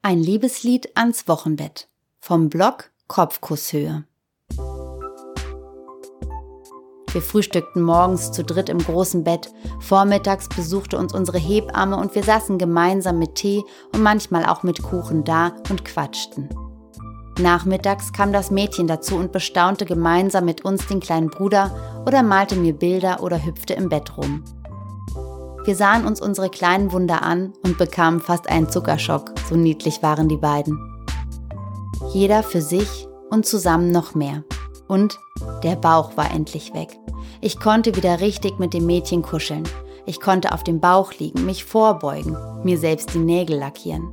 Ein Liebeslied ans Wochenbett vom Blog Kopfkusshöhe. Wir frühstückten morgens zu dritt im großen Bett. Vormittags besuchte uns unsere Hebamme und wir saßen gemeinsam mit Tee und manchmal auch mit Kuchen da und quatschten. Nachmittags kam das Mädchen dazu und bestaunte gemeinsam mit uns den kleinen Bruder oder malte mir Bilder oder hüpfte im Bett rum. Wir sahen uns unsere kleinen Wunder an und bekamen fast einen Zuckerschock, so niedlich waren die beiden. Jeder für sich und zusammen noch mehr. Und der Bauch war endlich weg. Ich konnte wieder richtig mit dem Mädchen kuscheln. Ich konnte auf dem Bauch liegen, mich vorbeugen, mir selbst die Nägel lackieren.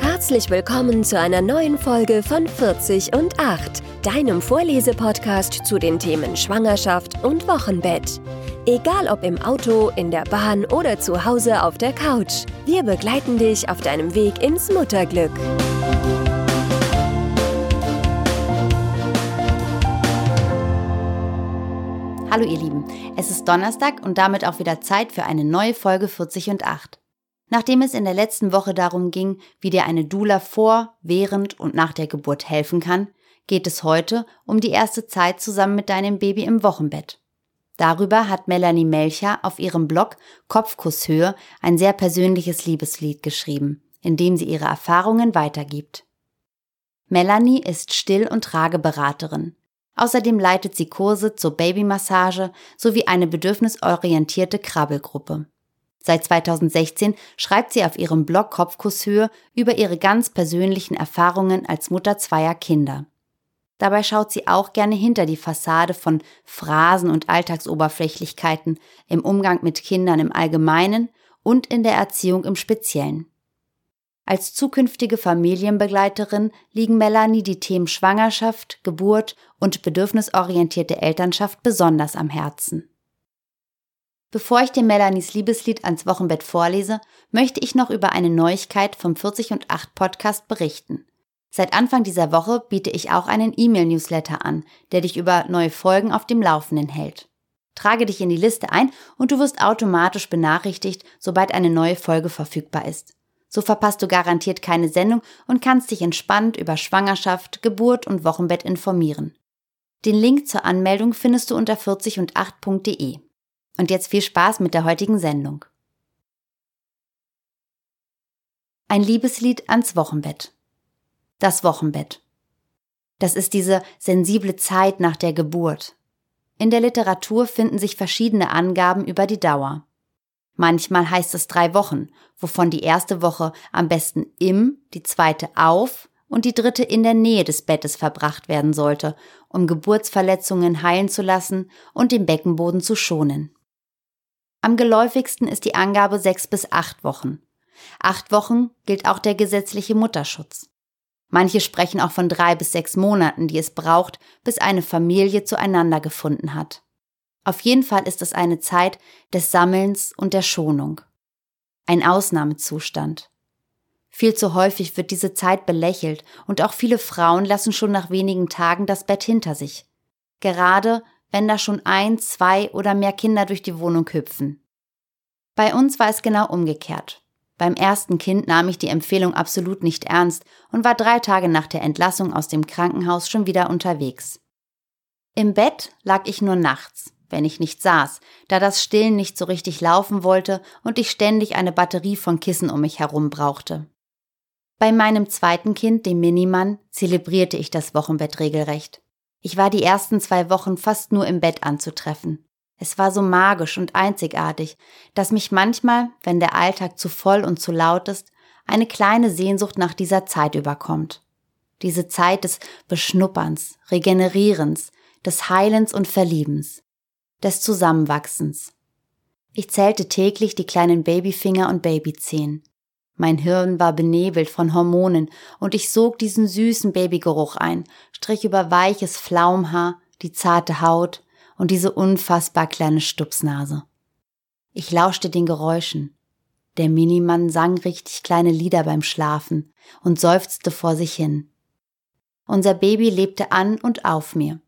Herzlich willkommen zu einer neuen Folge von 40 und 8, deinem Vorlesepodcast zu den Themen Schwangerschaft und Wochenbett. Egal ob im Auto, in der Bahn oder zu Hause auf der Couch, wir begleiten dich auf deinem Weg ins Mutterglück. Hallo ihr Lieben, es ist Donnerstag und damit auch wieder Zeit für eine neue Folge 40 und 8. Nachdem es in der letzten Woche darum ging, wie dir eine Doula vor, während und nach der Geburt helfen kann, geht es heute um die erste Zeit zusammen mit deinem Baby im Wochenbett. Darüber hat Melanie Melcher auf ihrem Blog Kopfkusshöhe ein sehr persönliches Liebeslied geschrieben, in dem sie ihre Erfahrungen weitergibt. Melanie ist Still- und Trageberaterin. Außerdem leitet sie Kurse zur Babymassage sowie eine bedürfnisorientierte Krabbelgruppe. Seit 2016 schreibt sie auf ihrem Blog Kopfkusshöhe über ihre ganz persönlichen Erfahrungen als Mutter zweier Kinder. Dabei schaut sie auch gerne hinter die Fassade von Phrasen und Alltagsoberflächlichkeiten im Umgang mit Kindern im Allgemeinen und in der Erziehung im Speziellen. Als zukünftige Familienbegleiterin liegen Melanie die Themen Schwangerschaft, Geburt und bedürfnisorientierte Elternschaft besonders am Herzen. Bevor ich dir Melanies Liebeslied ans Wochenbett vorlese, möchte ich noch über eine Neuigkeit vom 40 und 8 Podcast berichten. Seit Anfang dieser Woche biete ich auch einen E-Mail-Newsletter an, der dich über neue Folgen auf dem Laufenden hält. Trage dich in die Liste ein und du wirst automatisch benachrichtigt, sobald eine neue Folge verfügbar ist. So verpasst du garantiert keine Sendung und kannst dich entspannt über Schwangerschaft, Geburt und Wochenbett informieren. Den Link zur Anmeldung findest du unter 40 und 8.de. Und jetzt viel Spaß mit der heutigen Sendung. Ein Liebeslied ans Wochenbett das Wochenbett. Das ist diese sensible Zeit nach der Geburt. In der Literatur finden sich verschiedene Angaben über die Dauer. Manchmal heißt es drei Wochen, wovon die erste Woche am besten im, die zweite auf und die dritte in der Nähe des Bettes verbracht werden sollte, um Geburtsverletzungen heilen zu lassen und den Beckenboden zu schonen. Am geläufigsten ist die Angabe sechs bis acht Wochen. Acht Wochen gilt auch der gesetzliche Mutterschutz. Manche sprechen auch von drei bis sechs Monaten, die es braucht, bis eine Familie zueinander gefunden hat. Auf jeden Fall ist es eine Zeit des Sammelns und der Schonung. Ein Ausnahmezustand. Viel zu häufig wird diese Zeit belächelt und auch viele Frauen lassen schon nach wenigen Tagen das Bett hinter sich. Gerade wenn da schon ein, zwei oder mehr Kinder durch die Wohnung hüpfen. Bei uns war es genau umgekehrt. Beim ersten Kind nahm ich die Empfehlung absolut nicht ernst und war drei Tage nach der Entlassung aus dem Krankenhaus schon wieder unterwegs. Im Bett lag ich nur nachts, wenn ich nicht saß, da das Stillen nicht so richtig laufen wollte und ich ständig eine Batterie von Kissen um mich herum brauchte. Bei meinem zweiten Kind, dem Minimann, zelebrierte ich das Wochenbett regelrecht. Ich war die ersten zwei Wochen fast nur im Bett anzutreffen. Es war so magisch und einzigartig, dass mich manchmal, wenn der Alltag zu voll und zu laut ist, eine kleine Sehnsucht nach dieser Zeit überkommt. Diese Zeit des Beschnupperns, Regenerierens, des Heilens und Verliebens, des Zusammenwachsens. Ich zählte täglich die kleinen Babyfinger und Babyzehen. Mein Hirn war benebelt von Hormonen und ich sog diesen süßen Babygeruch ein, strich über weiches Flaumhaar, die zarte Haut, und diese unfassbar kleine Stupsnase. Ich lauschte den Geräuschen. Der Minimann sang richtig kleine Lieder beim Schlafen und seufzte vor sich hin. Unser Baby lebte an und auf mir.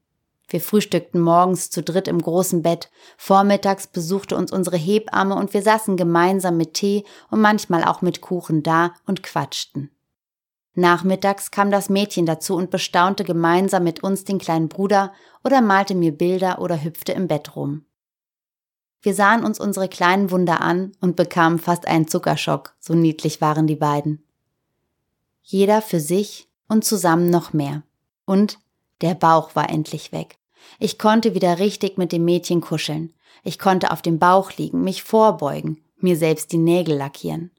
Wir frühstückten morgens zu dritt im großen Bett, vormittags besuchte uns unsere Hebamme und wir saßen gemeinsam mit Tee und manchmal auch mit Kuchen da und quatschten. Nachmittags kam das Mädchen dazu und bestaunte gemeinsam mit uns den kleinen Bruder oder malte mir Bilder oder hüpfte im Bett rum. Wir sahen uns unsere kleinen Wunder an und bekamen fast einen Zuckerschock, so niedlich waren die beiden. Jeder für sich und zusammen noch mehr. Und der Bauch war endlich weg. Ich konnte wieder richtig mit dem Mädchen kuscheln. Ich konnte auf dem Bauch liegen, mich vorbeugen, mir selbst die Nägel lackieren.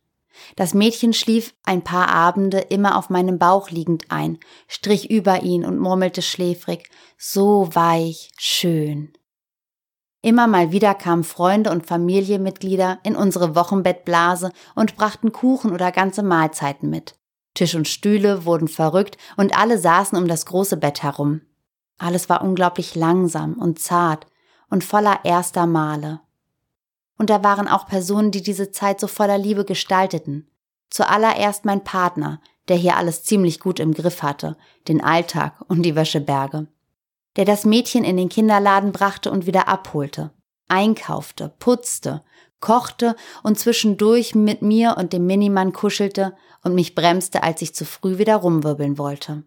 Das Mädchen schlief ein paar Abende immer auf meinem Bauch liegend ein, strich über ihn und murmelte schläfrig, so weich, schön. Immer mal wieder kamen Freunde und Familienmitglieder in unsere Wochenbettblase und brachten Kuchen oder ganze Mahlzeiten mit. Tisch und Stühle wurden verrückt und alle saßen um das große Bett herum. Alles war unglaublich langsam und zart und voller erster Male. Und da waren auch Personen, die diese Zeit so voller Liebe gestalteten. Zuallererst mein Partner, der hier alles ziemlich gut im Griff hatte, den Alltag und die Wäscheberge. Der das Mädchen in den Kinderladen brachte und wieder abholte, einkaufte, putzte, kochte und zwischendurch mit mir und dem Minimann kuschelte und mich bremste, als ich zu früh wieder rumwirbeln wollte.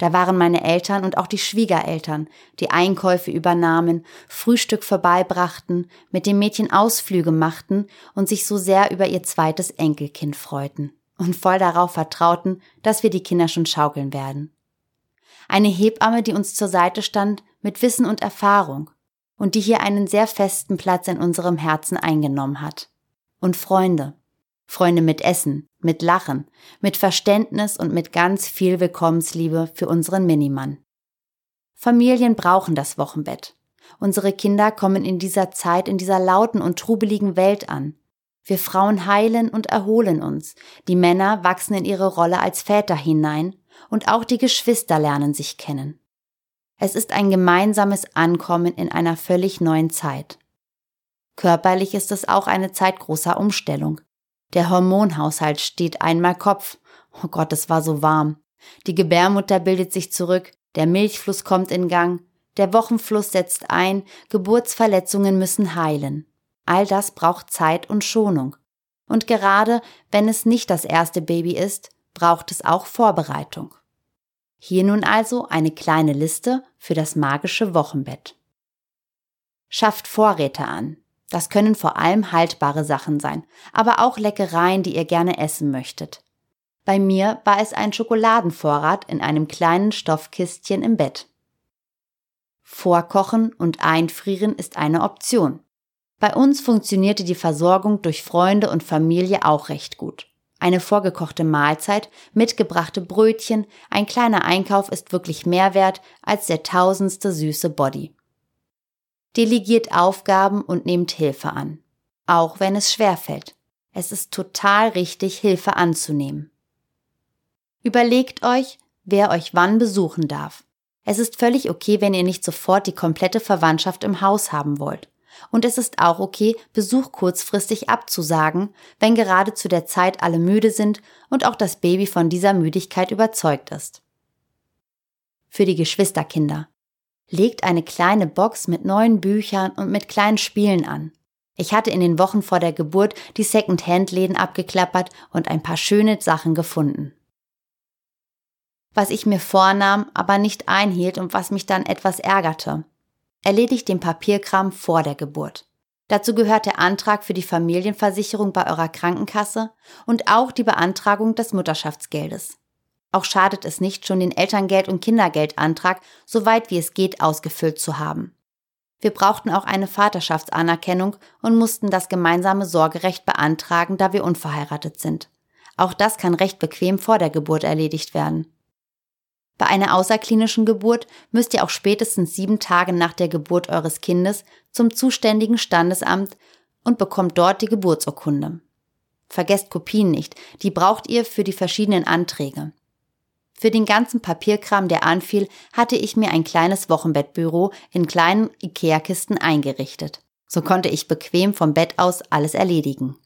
Da waren meine Eltern und auch die Schwiegereltern, die Einkäufe übernahmen, Frühstück vorbeibrachten, mit dem Mädchen Ausflüge machten und sich so sehr über ihr zweites Enkelkind freuten und voll darauf vertrauten, dass wir die Kinder schon schaukeln werden. Eine Hebamme, die uns zur Seite stand, mit Wissen und Erfahrung und die hier einen sehr festen Platz in unserem Herzen eingenommen hat. Und Freunde, Freunde mit Essen, mit Lachen, mit Verständnis und mit ganz viel Willkommensliebe für unseren Minimann. Familien brauchen das Wochenbett. Unsere Kinder kommen in dieser Zeit in dieser lauten und trubeligen Welt an. Wir Frauen heilen und erholen uns. Die Männer wachsen in ihre Rolle als Väter hinein und auch die Geschwister lernen sich kennen. Es ist ein gemeinsames Ankommen in einer völlig neuen Zeit. Körperlich ist es auch eine Zeit großer Umstellung. Der Hormonhaushalt steht einmal Kopf. Oh Gott, es war so warm. Die Gebärmutter bildet sich zurück, der Milchfluss kommt in Gang, der Wochenfluss setzt ein, Geburtsverletzungen müssen heilen. All das braucht Zeit und Schonung. Und gerade wenn es nicht das erste Baby ist, braucht es auch Vorbereitung. Hier nun also eine kleine Liste für das magische Wochenbett. Schafft Vorräte an. Das können vor allem haltbare Sachen sein, aber auch Leckereien, die ihr gerne essen möchtet. Bei mir war es ein Schokoladenvorrat in einem kleinen Stoffkistchen im Bett. Vorkochen und einfrieren ist eine Option. Bei uns funktionierte die Versorgung durch Freunde und Familie auch recht gut. Eine vorgekochte Mahlzeit, mitgebrachte Brötchen, ein kleiner Einkauf ist wirklich mehr wert als der tausendste süße Body. Delegiert Aufgaben und nehmt Hilfe an. Auch wenn es schwer fällt. Es ist total richtig, Hilfe anzunehmen. Überlegt euch, wer euch wann besuchen darf. Es ist völlig okay, wenn ihr nicht sofort die komplette Verwandtschaft im Haus haben wollt. Und es ist auch okay, Besuch kurzfristig abzusagen, wenn gerade zu der Zeit alle müde sind und auch das Baby von dieser Müdigkeit überzeugt ist. Für die Geschwisterkinder legt eine kleine Box mit neuen Büchern und mit kleinen Spielen an. Ich hatte in den Wochen vor der Geburt die Second-Hand-Läden abgeklappert und ein paar schöne Sachen gefunden. Was ich mir vornahm, aber nicht einhielt und was mich dann etwas ärgerte. Erledigt den Papierkram vor der Geburt. Dazu gehört der Antrag für die Familienversicherung bei eurer Krankenkasse und auch die Beantragung des Mutterschaftsgeldes. Auch schadet es nicht, schon den Elterngeld- und Kindergeldantrag, soweit wie es geht, ausgefüllt zu haben. Wir brauchten auch eine Vaterschaftsanerkennung und mussten das gemeinsame Sorgerecht beantragen, da wir unverheiratet sind. Auch das kann recht bequem vor der Geburt erledigt werden. Bei einer außerklinischen Geburt müsst ihr auch spätestens sieben Tage nach der Geburt eures Kindes zum zuständigen Standesamt und bekommt dort die Geburtsurkunde. Vergesst Kopien nicht, die braucht ihr für die verschiedenen Anträge. Für den ganzen Papierkram, der anfiel, hatte ich mir ein kleines Wochenbettbüro in kleinen Ikea-Kisten eingerichtet. So konnte ich bequem vom Bett aus alles erledigen.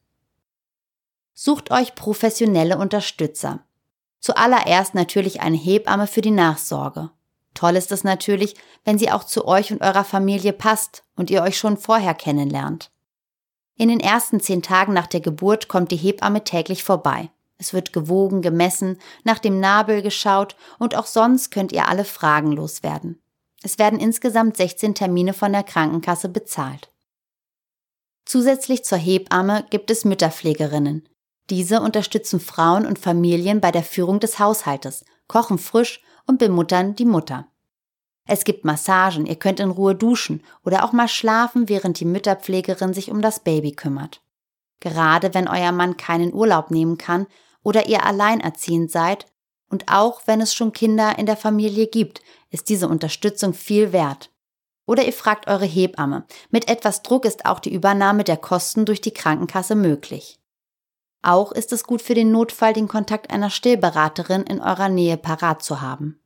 Sucht euch professionelle Unterstützer. Zuallererst natürlich eine Hebamme für die Nachsorge. Toll ist es natürlich, wenn sie auch zu euch und eurer Familie passt und ihr euch schon vorher kennenlernt. In den ersten zehn Tagen nach der Geburt kommt die Hebamme täglich vorbei. Es wird gewogen, gemessen, nach dem Nabel geschaut und auch sonst könnt ihr alle Fragen loswerden. Es werden insgesamt 16 Termine von der Krankenkasse bezahlt. Zusätzlich zur Hebamme gibt es Mütterpflegerinnen. Diese unterstützen Frauen und Familien bei der Führung des Haushaltes, kochen frisch und bemuttern die Mutter. Es gibt Massagen, ihr könnt in Ruhe duschen oder auch mal schlafen, während die Mütterpflegerin sich um das Baby kümmert. Gerade wenn euer Mann keinen Urlaub nehmen kann oder ihr alleinerziehend seid und auch wenn es schon Kinder in der Familie gibt, ist diese Unterstützung viel wert. Oder ihr fragt eure Hebamme. Mit etwas Druck ist auch die Übernahme der Kosten durch die Krankenkasse möglich. Auch ist es gut für den Notfall, den Kontakt einer Stillberaterin in eurer Nähe parat zu haben.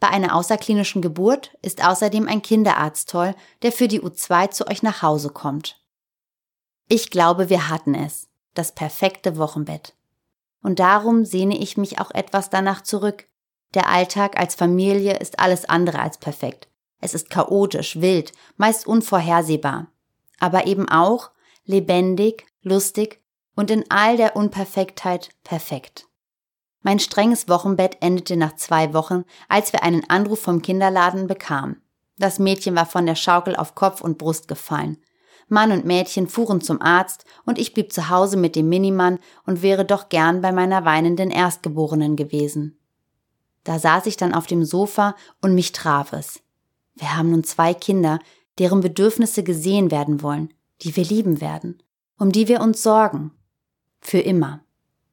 Bei einer außerklinischen Geburt ist außerdem ein Kinderarzt toll, der für die U2 zu euch nach Hause kommt. Ich glaube, wir hatten es. Das perfekte Wochenbett. Und darum sehne ich mich auch etwas danach zurück. Der Alltag als Familie ist alles andere als perfekt. Es ist chaotisch, wild, meist unvorhersehbar. Aber eben auch lebendig, lustig und in all der Unperfektheit perfekt. Mein strenges Wochenbett endete nach zwei Wochen, als wir einen Anruf vom Kinderladen bekamen. Das Mädchen war von der Schaukel auf Kopf und Brust gefallen. Mann und Mädchen fuhren zum Arzt und ich blieb zu Hause mit dem Minimann und wäre doch gern bei meiner weinenden Erstgeborenen gewesen. Da saß ich dann auf dem Sofa und mich traf es. Wir haben nun zwei Kinder, deren Bedürfnisse gesehen werden wollen, die wir lieben werden, um die wir uns sorgen. Für immer.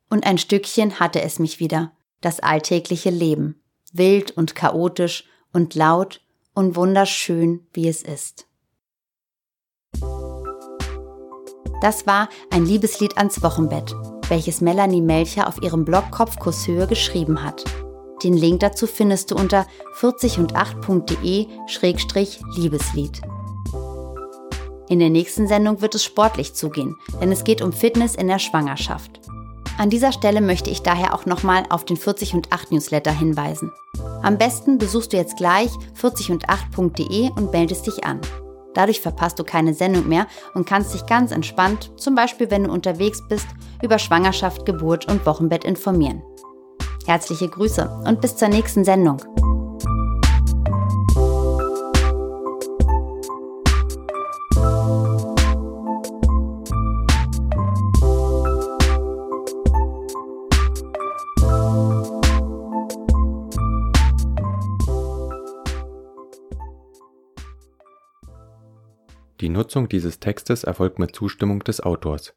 Und ein Stückchen hatte es mich wieder, das alltägliche Leben, wild und chaotisch und laut und wunderschön, wie es ist. Das war ein Liebeslied ans Wochenbett, welches Melanie Melcher auf ihrem Blog Kopfkusshöhe geschrieben hat. Den Link dazu findest du unter 40und8.de-liebeslied. In der nächsten Sendung wird es sportlich zugehen, denn es geht um Fitness in der Schwangerschaft. An dieser Stelle möchte ich daher auch nochmal auf den 40 und 8 Newsletter hinweisen. Am besten besuchst du jetzt gleich 40und8.de und meldest dich an. Dadurch verpasst du keine Sendung mehr und kannst dich ganz entspannt, zum Beispiel wenn du unterwegs bist, über Schwangerschaft, Geburt und Wochenbett informieren. Herzliche Grüße und bis zur nächsten Sendung. Die Nutzung dieses Textes erfolgt mit Zustimmung des Autors